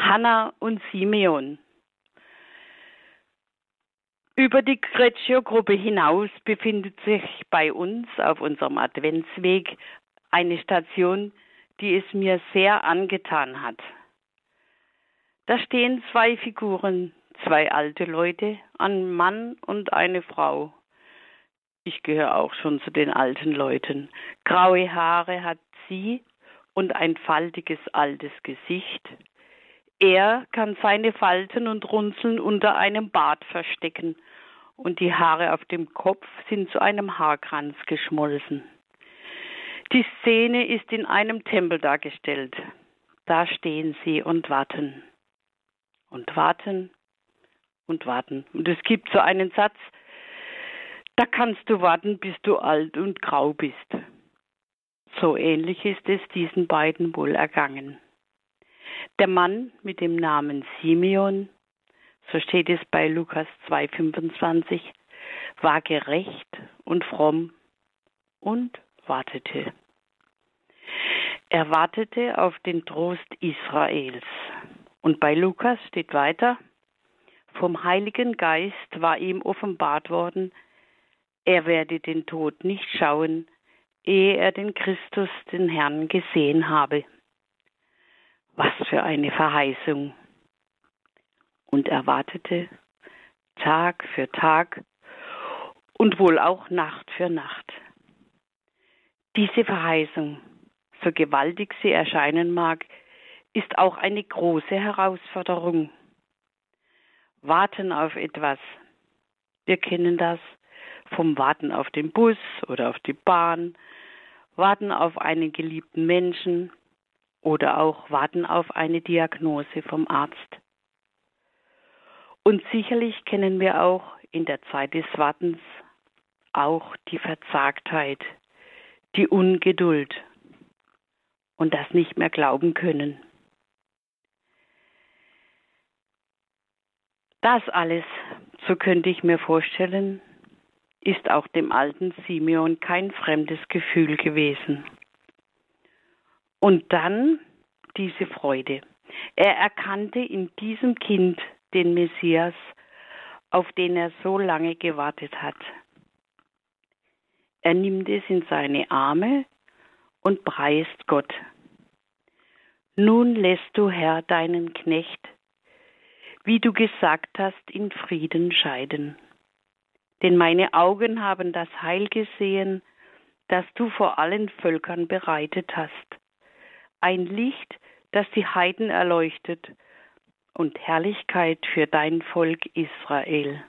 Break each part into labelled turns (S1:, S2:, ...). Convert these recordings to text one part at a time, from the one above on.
S1: Hanna und Simeon. Über die Greccio-Gruppe hinaus befindet sich bei uns auf unserem Adventsweg eine Station, die es mir sehr angetan hat. Da stehen zwei Figuren, zwei alte Leute, ein Mann und eine Frau. Ich gehöre auch schon zu den alten Leuten. Graue Haare hat sie und ein faltiges altes Gesicht. Er kann seine Falten und Runzeln unter einem Bart verstecken und die Haare auf dem Kopf sind zu einem Haarkranz geschmolzen. Die Szene ist in einem Tempel dargestellt. Da stehen sie und warten und warten und warten. Und es gibt so einen Satz, da kannst du warten, bis du alt und grau bist. So ähnlich ist es diesen beiden wohl ergangen. Der Mann mit dem Namen Simeon, so steht es bei Lukas 2,25, war gerecht und fromm und wartete. Er wartete auf den Trost Israels. Und bei Lukas steht weiter, vom Heiligen Geist war ihm offenbart worden, er werde den Tod nicht schauen, ehe er den Christus, den Herrn, gesehen habe. Was für eine Verheißung. Und er wartete Tag für Tag und wohl auch Nacht für Nacht. Diese Verheißung, so gewaltig sie erscheinen mag, ist auch eine große Herausforderung. Warten auf etwas. Wir kennen das vom Warten auf den Bus oder auf die Bahn, Warten auf einen geliebten Menschen, oder auch warten auf eine Diagnose vom Arzt. Und sicherlich kennen wir auch in der Zeit des Wartens auch die Verzagtheit, die Ungeduld und das nicht mehr glauben können. Das alles, so könnte ich mir vorstellen, ist auch dem alten Simeon kein fremdes Gefühl gewesen. Und dann diese Freude. Er erkannte in diesem Kind den Messias, auf den er so lange gewartet hat. Er nimmt es in seine Arme und preist Gott. Nun lässt du, Herr, deinen Knecht, wie du gesagt hast, in Frieden scheiden. Denn meine Augen haben das Heil gesehen, das du vor allen Völkern bereitet hast ein Licht, das die Heiden erleuchtet und Herrlichkeit für dein Volk Israel.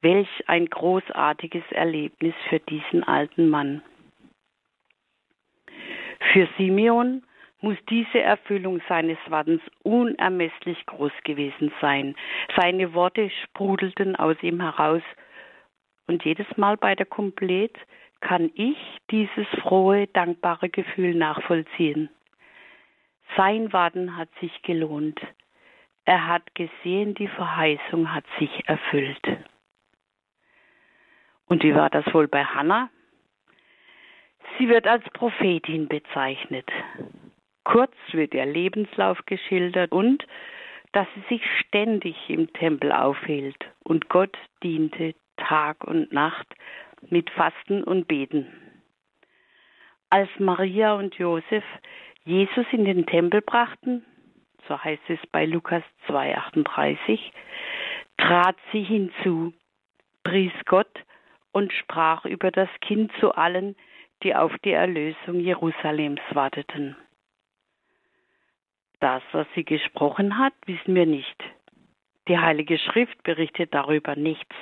S1: Welch ein großartiges Erlebnis für diesen alten Mann. Für Simeon muss diese Erfüllung seines Wartens unermesslich groß gewesen sein. Seine Worte sprudelten aus ihm heraus und jedes Mal bei der Komplett kann ich dieses frohe, dankbare Gefühl nachvollziehen. Sein Warten hat sich gelohnt. Er hat gesehen, die Verheißung hat sich erfüllt. Und wie war das wohl bei Hannah? Sie wird als Prophetin bezeichnet. Kurz wird ihr Lebenslauf geschildert und dass sie sich ständig im Tempel aufhielt und Gott diente Tag und Nacht mit Fasten und Beten. Als Maria und Josef Jesus in den Tempel brachten, so heißt es bei Lukas 2,38, trat sie hinzu, pries Gott und sprach über das Kind zu allen, die auf die Erlösung Jerusalems warteten. Das, was sie gesprochen hat, wissen wir nicht. Die Heilige Schrift berichtet darüber nichts.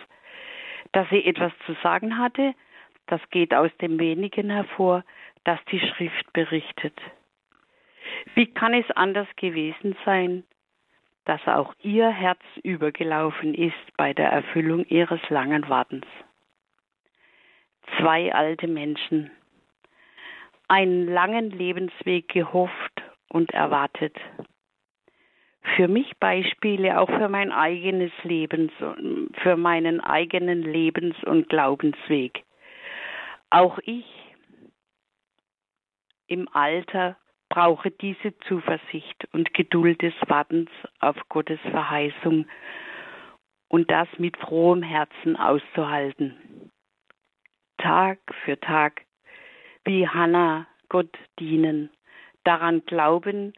S1: Dass sie etwas zu sagen hatte, das geht aus dem wenigen hervor, das die Schrift berichtet. Wie kann es anders gewesen sein, dass auch ihr Herz übergelaufen ist bei der Erfüllung ihres langen Wartens? Zwei alte Menschen, einen langen Lebensweg gehofft und erwartet, für mich Beispiele auch für mein eigenes Lebens, für meinen eigenen Lebens- und Glaubensweg. Auch ich im Alter brauche diese Zuversicht und Geduld des Wartens auf Gottes Verheißung und das mit frohem Herzen auszuhalten. Tag für Tag, wie Hannah Gott dienen, daran glauben,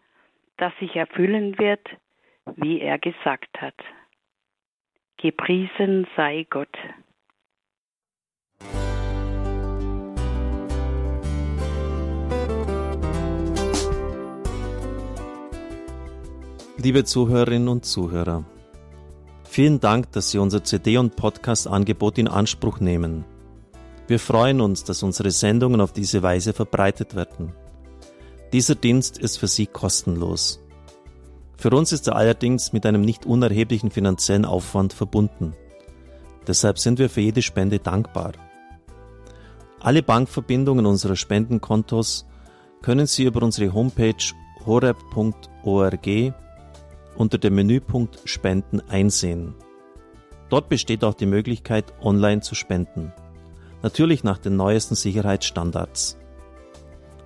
S1: dass sich erfüllen wird, wie er gesagt hat. Gepriesen sei Gott.
S2: Liebe Zuhörerinnen und Zuhörer, vielen Dank, dass Sie unser CD- und Podcast-Angebot in Anspruch nehmen. Wir freuen uns, dass unsere Sendungen auf diese Weise verbreitet werden. Dieser Dienst ist für Sie kostenlos. Für uns ist er allerdings mit einem nicht unerheblichen finanziellen Aufwand verbunden. Deshalb sind wir für jede Spende dankbar. Alle Bankverbindungen unserer Spendenkontos können Sie über unsere Homepage horeb.org unter dem Menüpunkt Spenden einsehen. Dort besteht auch die Möglichkeit, online zu spenden natürlich nach den neuesten Sicherheitsstandards.